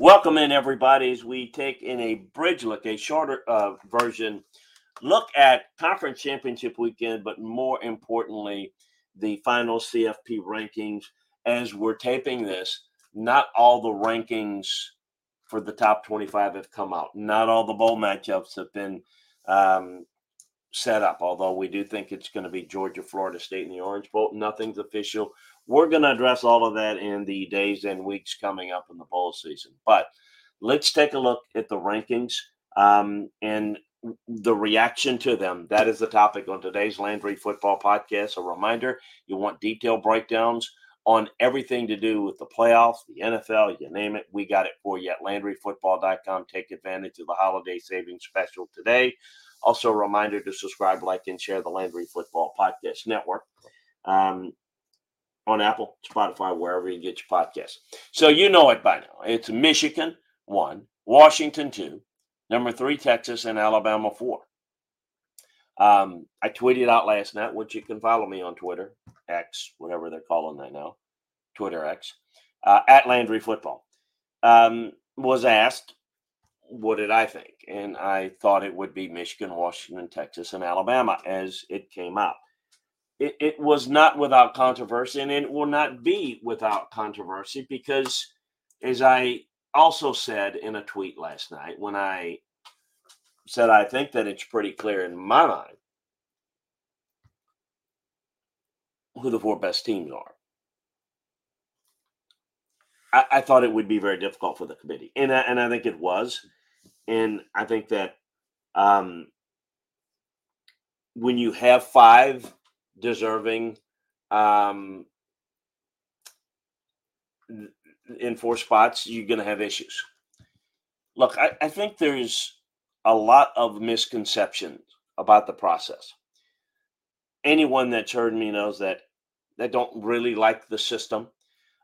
Welcome in, everybody, as we take in a bridge look, a shorter uh, version look at conference championship weekend, but more importantly, the final CFP rankings as we're taping this not all the rankings for the top 25 have come out. Not all the bowl matchups have been um, set up, although we do think it's going to be Georgia, Florida State, and the Orange Bowl. Nothing's official. We're going to address all of that in the days and weeks coming up in the bowl season. But let's take a look at the rankings um, and the reaction to them. That is the topic on today's Landry Football Podcast. A reminder you want detailed breakdowns on everything to do with the playoffs, the NFL, you name it. We got it for you at LandryFootball.com. Take advantage of the holiday savings special today. Also, a reminder to subscribe, like, and share the Landry Football Podcast Network um, on Apple, Spotify, wherever you get your podcasts. So you know it by now. It's Michigan, one, Washington, two, number three, Texas, and Alabama, four. Um, I tweeted out last night, which you can follow me on Twitter, X, whatever they're calling that now, Twitter X, uh, at Landry Football. Um, was asked, what did I think? And I thought it would be Michigan, Washington, Texas, and Alabama as it came out. It, it was not without controversy, and it will not be without controversy because, as I also said in a tweet last night, when I said I think that it's pretty clear in my mind who the four best teams are. I, I, thought it would be very difficult for the committee, and I, and I think it was, and I think that um, when you have five deserving um, in four spots, you're going to have issues. Look, I, I think there's a lot of misconceptions about the process. Anyone that's heard me knows that they don't really like the system.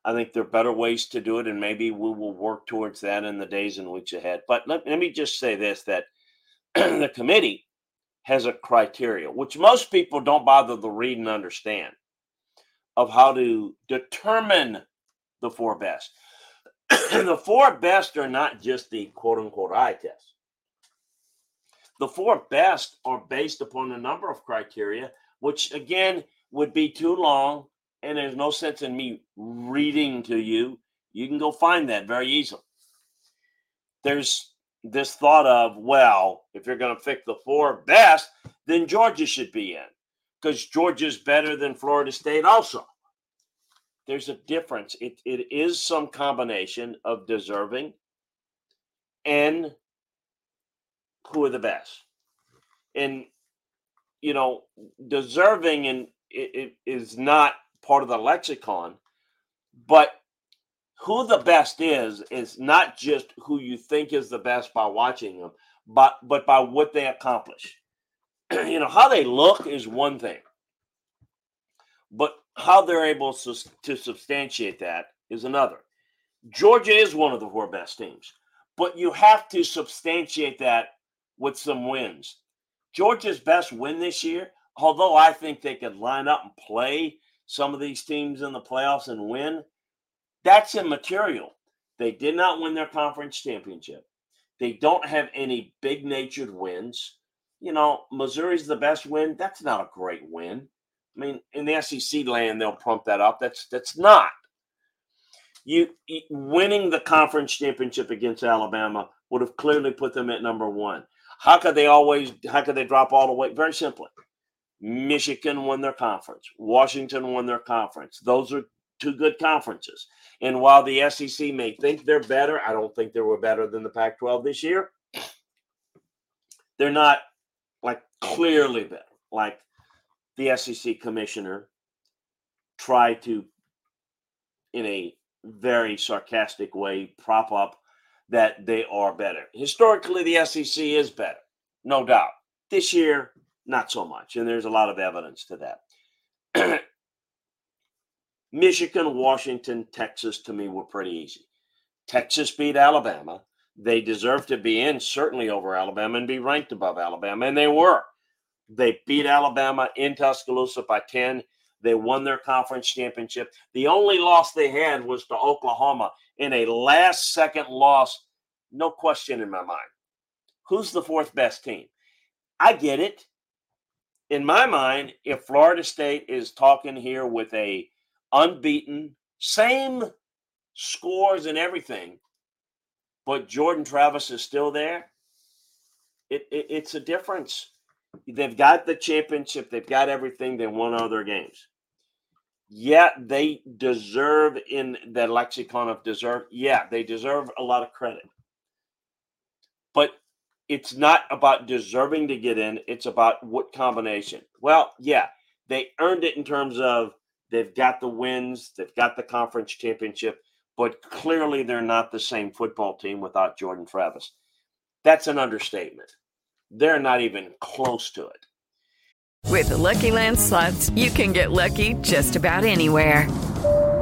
I think there are better ways to do it, and maybe we will work towards that in the days and weeks ahead. But let, let me just say this that the committee has a criteria, which most people don't bother to read and understand, of how to determine the four best. the four best are not just the quote unquote eye test. The four best are based upon a number of criteria, which again would be too long, and there's no sense in me reading to you. You can go find that very easily. There's this thought of, well, if you're going to pick the four best, then Georgia should be in because Georgia's better than Florida State also. There's a difference. It, it is some combination of deserving and who are the best. And, you know, deserving and it, it is not part of the lexicon, but who the best is is not just who you think is the best by watching them, but but by what they accomplish. you know, how they look is one thing. But how they're able to, to substantiate that is another. Georgia is one of the four best teams, but you have to substantiate that with some wins. Georgia's best win this year, although I think they could line up and play some of these teams in the playoffs and win, that's immaterial. They did not win their conference championship. They don't have any big natured wins. You know, Missouri's the best win. That's not a great win. I mean, in the SEC land, they'll pump that up. That's that's not. You winning the conference championship against Alabama would have clearly put them at number one. How could they always? How could they drop all the way? Very simply, Michigan won their conference. Washington won their conference. Those are two good conferences. And while the SEC may think they're better, I don't think they were better than the Pac 12 this year. They're not like clearly better. Like the SEC commissioner tried to, in a very sarcastic way, prop up that they are better. Historically, the SEC is better, no doubt. This year, not so much. And there's a lot of evidence to that. Michigan, Washington, Texas to me were pretty easy. Texas beat Alabama. They deserve to be in, certainly over Alabama, and be ranked above Alabama. And they were. They beat Alabama in Tuscaloosa by 10. They won their conference championship. The only loss they had was to Oklahoma in a last second loss. No question in my mind. Who's the fourth best team? I get it. In my mind, if Florida State is talking here with a unbeaten, same scores and everything, but Jordan Travis is still there. It, it, it's a difference. They've got the championship, they've got everything, they won all their games. Yeah, they deserve in that lexicon of deserve. Yeah, they deserve a lot of credit. But it's not about deserving to get in, it's about what combination. Well, yeah, they earned it in terms of They've got the wins, they've got the conference championship, but clearly they're not the same football team without Jordan Travis. That's an understatement. They're not even close to it. With the Lucky Land slots, you can get lucky just about anywhere.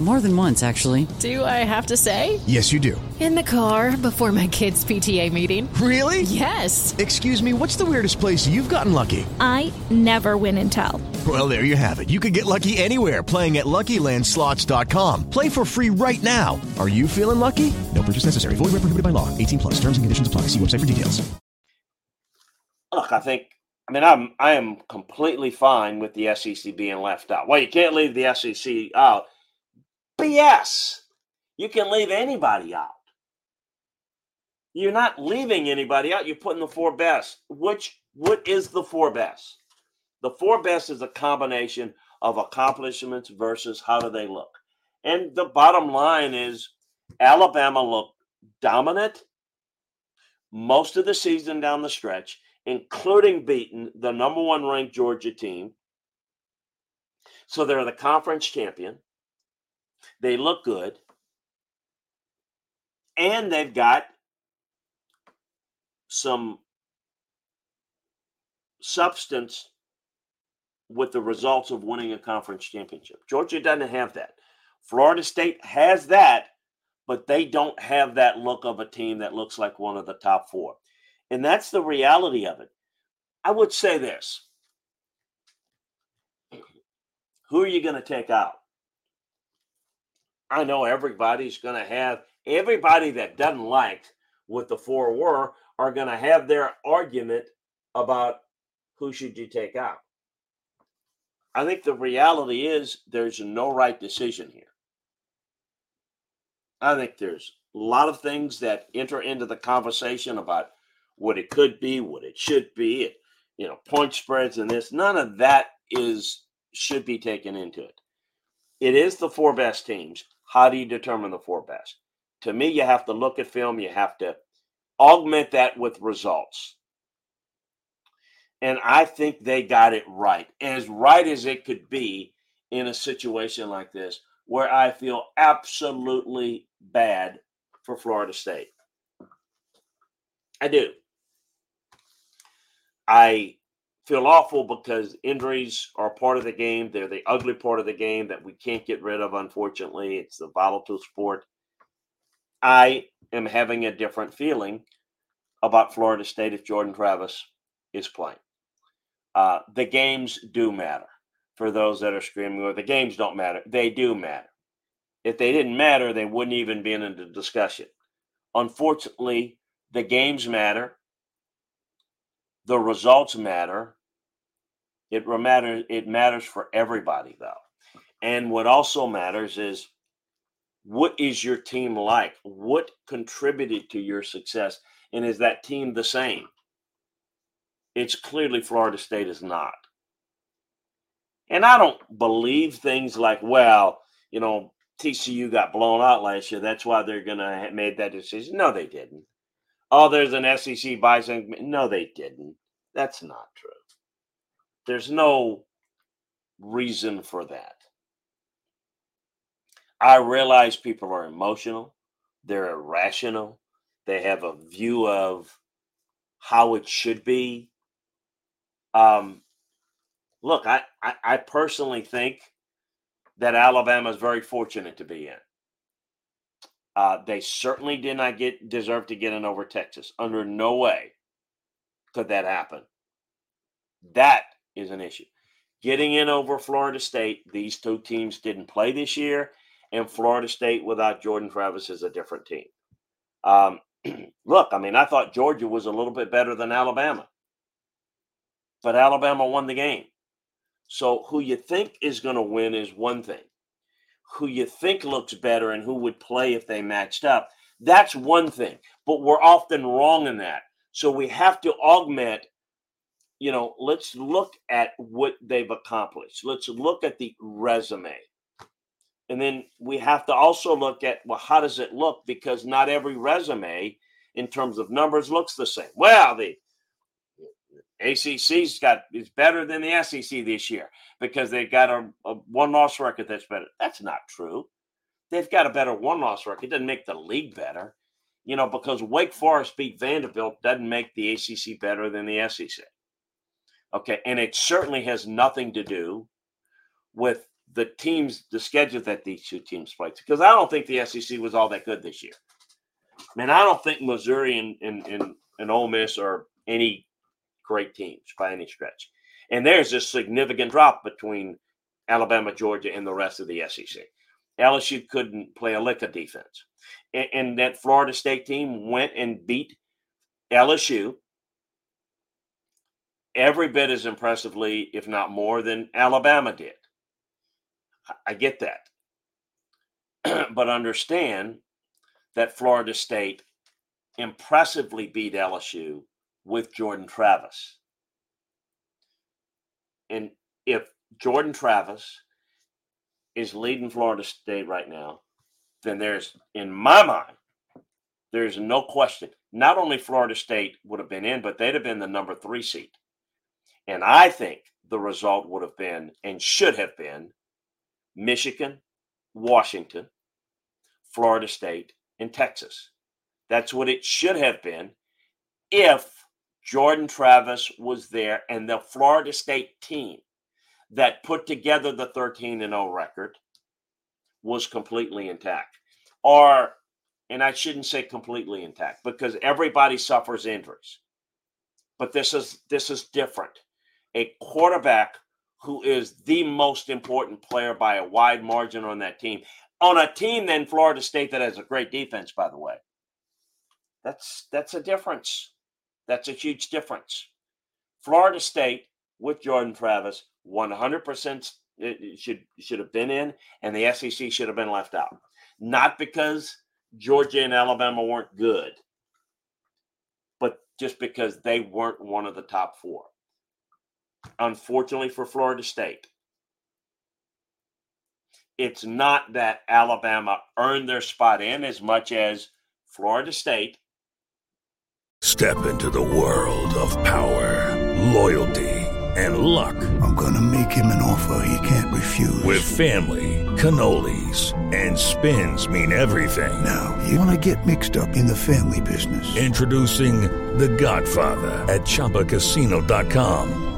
More than once, actually. Do I have to say? Yes, you do. In the car before my kids' PTA meeting. Really? Yes. Excuse me, what's the weirdest place you've gotten lucky? I never win and tell. Well, there you have it. You can get lucky anywhere playing at LuckyLandSlots.com. Play for free right now. Are you feeling lucky? No purchase necessary. Void where prohibited by law. 18 plus. Terms and conditions apply. See website for details. Look, I think. I mean, I'm I am completely fine with the SEC being left out. Well, you can't leave the SEC out BS. You can leave anybody out. You're not leaving anybody out. You're putting the four best. Which what is the four best? The four best is a combination of accomplishments versus how do they look. And the bottom line is Alabama looked dominant most of the season down the stretch, including beating the number one ranked Georgia team. So they're the conference champion. They look good. And they've got some substance with the results of winning a conference championship. Georgia doesn't have that. Florida State has that, but they don't have that look of a team that looks like one of the top four. And that's the reality of it. I would say this who are you going to take out? I know everybody's going to have everybody that doesn't like what the four were are going to have their argument about who should you take out. I think the reality is there's no right decision here. I think there's a lot of things that enter into the conversation about what it could be, what it should be, you know, point spreads and this. None of that is should be taken into it. It is the four best teams. How do you determine the four best? To me, you have to look at film, you have to augment that with results. And I think they got it right, as right as it could be in a situation like this, where I feel absolutely bad for Florida State. I do. I feel awful because injuries are part of the game. They're the ugly part of the game that we can't get rid of, unfortunately. It's the volatile sport. I am having a different feeling about Florida State if Jordan Travis is playing. Uh, the games do matter for those that are screaming, or the games don't matter. They do matter. If they didn't matter, they wouldn't even be in the discussion. Unfortunately, the games matter. The results matter. It matters. It matters for everybody, though. And what also matters is what is your team like? What contributed to your success? And is that team the same? It's clearly Florida State is not. And I don't believe things like, well, you know, TCU got blown out last year. That's why they're going to made that decision. No, they didn't. Oh, there's an SEC bison. No, they didn't. That's not true. There's no reason for that. I realize people are emotional, they're irrational, they have a view of how it should be. Um, look, I, I, I personally think that Alabama is very fortunate to be in. Uh, they certainly did not get deserve to get in over Texas. Under no way could that happen. That is an issue. Getting in over Florida State, these two teams didn't play this year, and Florida State without Jordan Travis is a different team. Um, look, I mean, I thought Georgia was a little bit better than Alabama, but Alabama won the game. So, who you think is going to win is one thing. Who you think looks better and who would play if they matched up, that's one thing. But we're often wrong in that. So, we have to augment you know, let's look at what they've accomplished. Let's look at the resume. And then we have to also look at, well, how does it look? Because not every resume in terms of numbers looks the same. Well, the ACC's got is better than the SEC this year because they've got a, a one loss record that's better. That's not true. They've got a better one loss record. It doesn't make the league better, you know, because Wake Forest beat Vanderbilt doesn't make the ACC better than the SEC. Okay. And it certainly has nothing to do with the teams, the schedule that these two teams play. Because I don't think the SEC was all that good this year. Man, I don't think Missouri and, and, and, and Ole Miss are any great teams by any stretch. And there's a significant drop between Alabama, Georgia, and the rest of the SEC. LSU couldn't play a lick of defense. And, and that Florida State team went and beat LSU every bit as impressively, if not more, than Alabama did. I get that. but understand that Florida State impressively beat LSU with Jordan Travis. And if Jordan Travis is leading Florida State right now, then there's, in my mind, there's no question. Not only Florida State would have been in, but they'd have been the number three seed. And I think the result would have been and should have been Michigan, Washington, Florida State, and Texas. That's what it should have been if Jordan Travis was there and the Florida State team that put together the 13 and 0 record was completely intact. Or, and I shouldn't say completely intact because everybody suffers injuries. But this is this is different a quarterback who is the most important player by a wide margin on that team. On a team then Florida State that has a great defense, by the way. That's that's a difference. That's a huge difference. Florida State with Jordan Travis, 100% should should have been in, and the SEC should have been left out. Not because Georgia and Alabama weren't good, but just because they weren't one of the top four unfortunately for Florida State. It's not that Alabama earned their spot in as much as Florida State. Step into the world of power, loyalty, and luck. I'm going to make him an offer he can't refuse. With family, cannolis, and spins mean everything. Now, you want to get mixed up in the family business? Introducing The Godfather at Chumbacasino.com.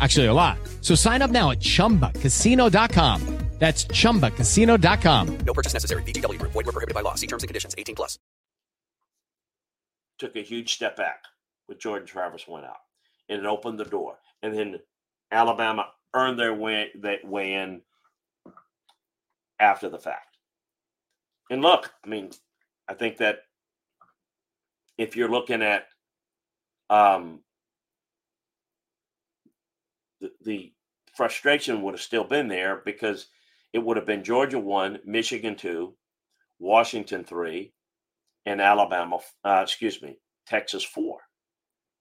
Actually, a lot. So sign up now at chumbacasino.com. That's chumbacasino.com. No purchase necessary. VGW Group. Void were prohibited by law. See terms and conditions. 18 plus. Took a huge step back when Jordan Travis went out, and it opened the door. And then Alabama earned their way that way in after the fact. And look, I mean, I think that if you're looking at um, the, frustration would have still been there because it would have been Georgia one, Michigan two, Washington three, and Alabama, uh, excuse me, Texas four.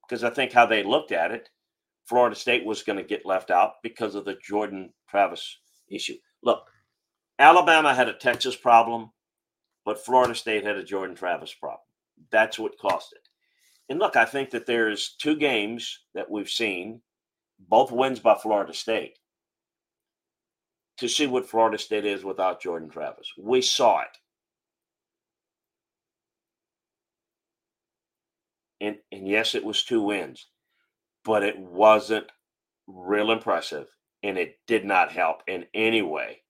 Because I think how they looked at it, Florida State was going to get left out because of the Jordan Travis issue. Look, Alabama had a Texas problem, but Florida State had a Jordan Travis problem. That's what cost it. And look, I think that there's two games that we've seen, both wins by Florida State, to see what Florida State is without Jordan Travis. We saw it. And, and yes, it was two wins, but it wasn't real impressive and it did not help in any way.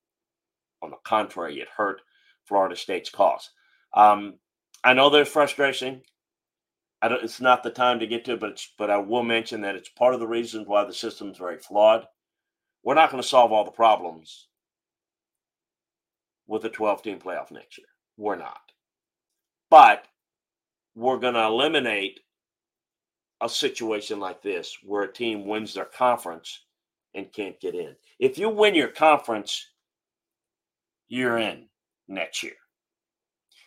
On the contrary, it hurt Florida State's cause. Um, I know there's frustration. I don't, it's not the time to get to, it, but but I will mention that it's part of the reasons why the system is very flawed. We're not going to solve all the problems with a 12 team playoff next year. We're not. But we're going to eliminate a situation like this where a team wins their conference and can't get in. If you win your conference, you're in next year.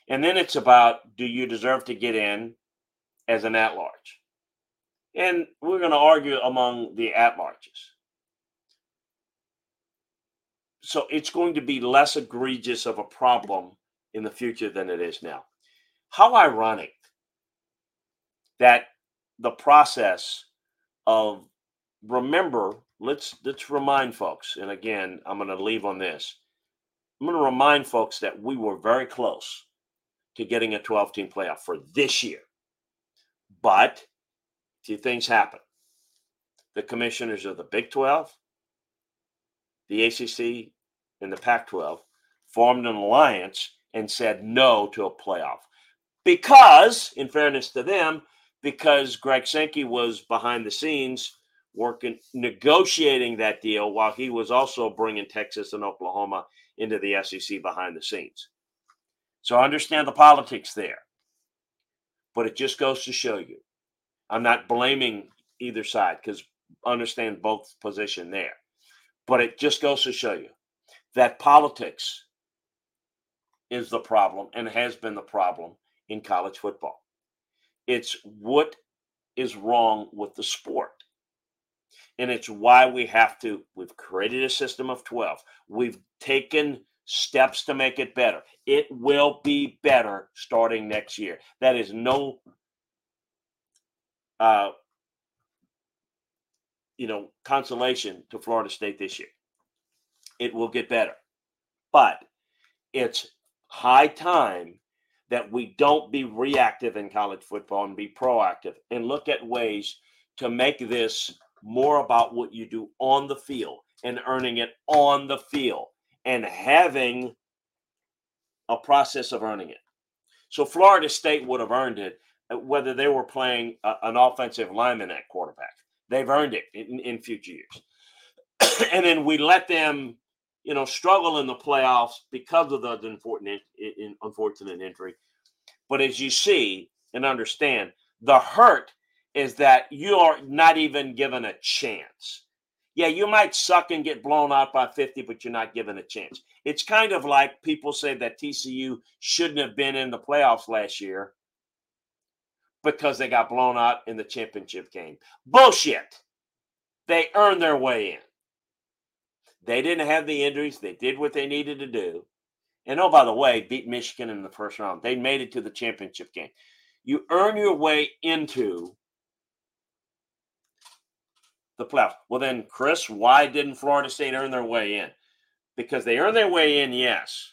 And then it's about do you deserve to get in as an at large? And we're going to argue among the at larges. So it's going to be less egregious of a problem in the future than it is now. How ironic that the process of remember let's let's remind folks and again i'm going to leave on this i'm going to remind folks that we were very close to getting a 12 team playoff for this year but two things happen. The commissioners of the big 12 the acc and the pac 12 formed an alliance and said no to a playoff. Because in fairness to them because Greg Sankey was behind the scenes working, negotiating that deal while he was also bringing Texas and Oklahoma into the SEC behind the scenes. So I understand the politics there, but it just goes to show you. I'm not blaming either side because understand both position there, but it just goes to show you that politics is the problem and has been the problem in college football. It's what is wrong with the sport. And it's why we have to, we've created a system of 12. We've taken steps to make it better. It will be better starting next year. That is no, uh, you know, consolation to Florida State this year. It will get better. But it's high time that we don't be reactive in college football and be proactive and look at ways to make this more about what you do on the field and earning it on the field and having a process of earning it. So Florida State would have earned it uh, whether they were playing a, an offensive lineman at quarterback. They've earned it in, in future years. and then we let them you know, struggle in the playoffs because of the unfortunate, unfortunate injury. But as you see and understand, the hurt is that you are not even given a chance. Yeah, you might suck and get blown out by 50, but you're not given a chance. It's kind of like people say that TCU shouldn't have been in the playoffs last year because they got blown out in the championship game. Bullshit. They earned their way in. They didn't have the injuries. They did what they needed to do. And oh, by the way, beat Michigan in the first round. They made it to the championship game. You earn your way into the playoffs. Well, then, Chris, why didn't Florida State earn their way in? Because they earned their way in, yes.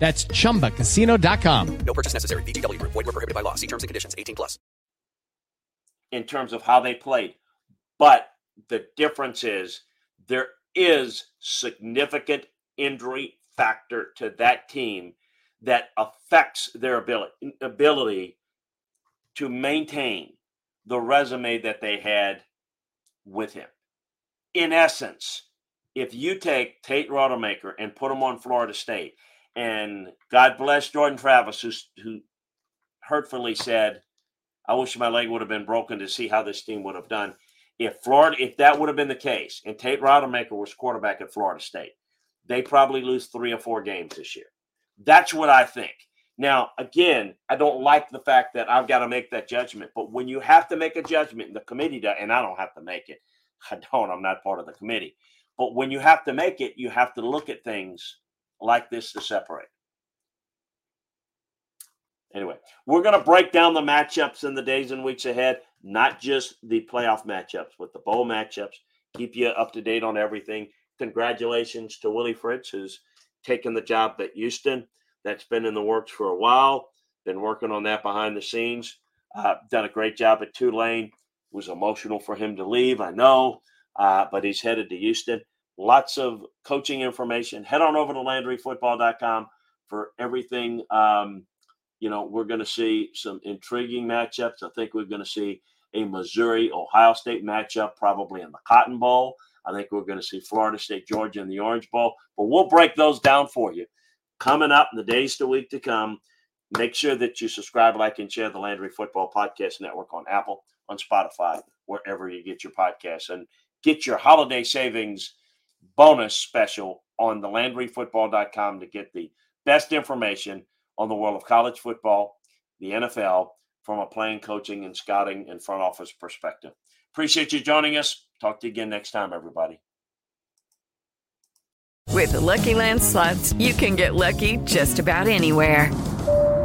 That's chumbacasino.com. No purchase necessary. VGW. Void were prohibited by law. See terms and conditions. 18 plus. in terms of how they played. But the difference is there is significant injury factor to that team that affects their ability ability to maintain the resume that they had with him. In essence, if you take Tate Rodemaker and put him on Florida State, and God bless Jordan Travis, who, who hurtfully said, I wish my leg would have been broken to see how this team would have done. If Florida, if that would have been the case, and Tate Rodemaker was quarterback at Florida State, they probably lose three or four games this year. That's what I think. Now, again, I don't like the fact that I've got to make that judgment, but when you have to make a judgment, the committee does, and I don't have to make it. I don't. I'm not part of the committee. But when you have to make it, you have to look at things like this to separate. Anyway, we're going to break down the matchups in the days and weeks ahead, not just the playoff matchups, but the bowl matchups. Keep you up to date on everything. Congratulations to Willie Fritz, who's taken the job at Houston. That's been in the works for a while. Been working on that behind the scenes. Uh, done a great job at Tulane. It was emotional for him to leave, I know, uh, but he's headed to Houston. Lots of coaching information. Head on over to LandryFootball.com for everything. Um, you know, we're going to see some intriguing matchups. I think we're going to see a Missouri Ohio State matchup probably in the Cotton Bowl. I think we're going to see Florida State Georgia in the Orange Bowl. But we'll break those down for you coming up in the days to week to come. Make sure that you subscribe, like, and share the Landry Football Podcast Network on Apple, on Spotify, wherever you get your podcasts, and get your holiday savings bonus special on the LandryFootball.com to get the best information on the world of college football, the NFL, from a playing, coaching, and scouting and front office perspective. Appreciate you joining us. Talk to you again next time, everybody. With the Lucky Land slots, you can get lucky just about anywhere.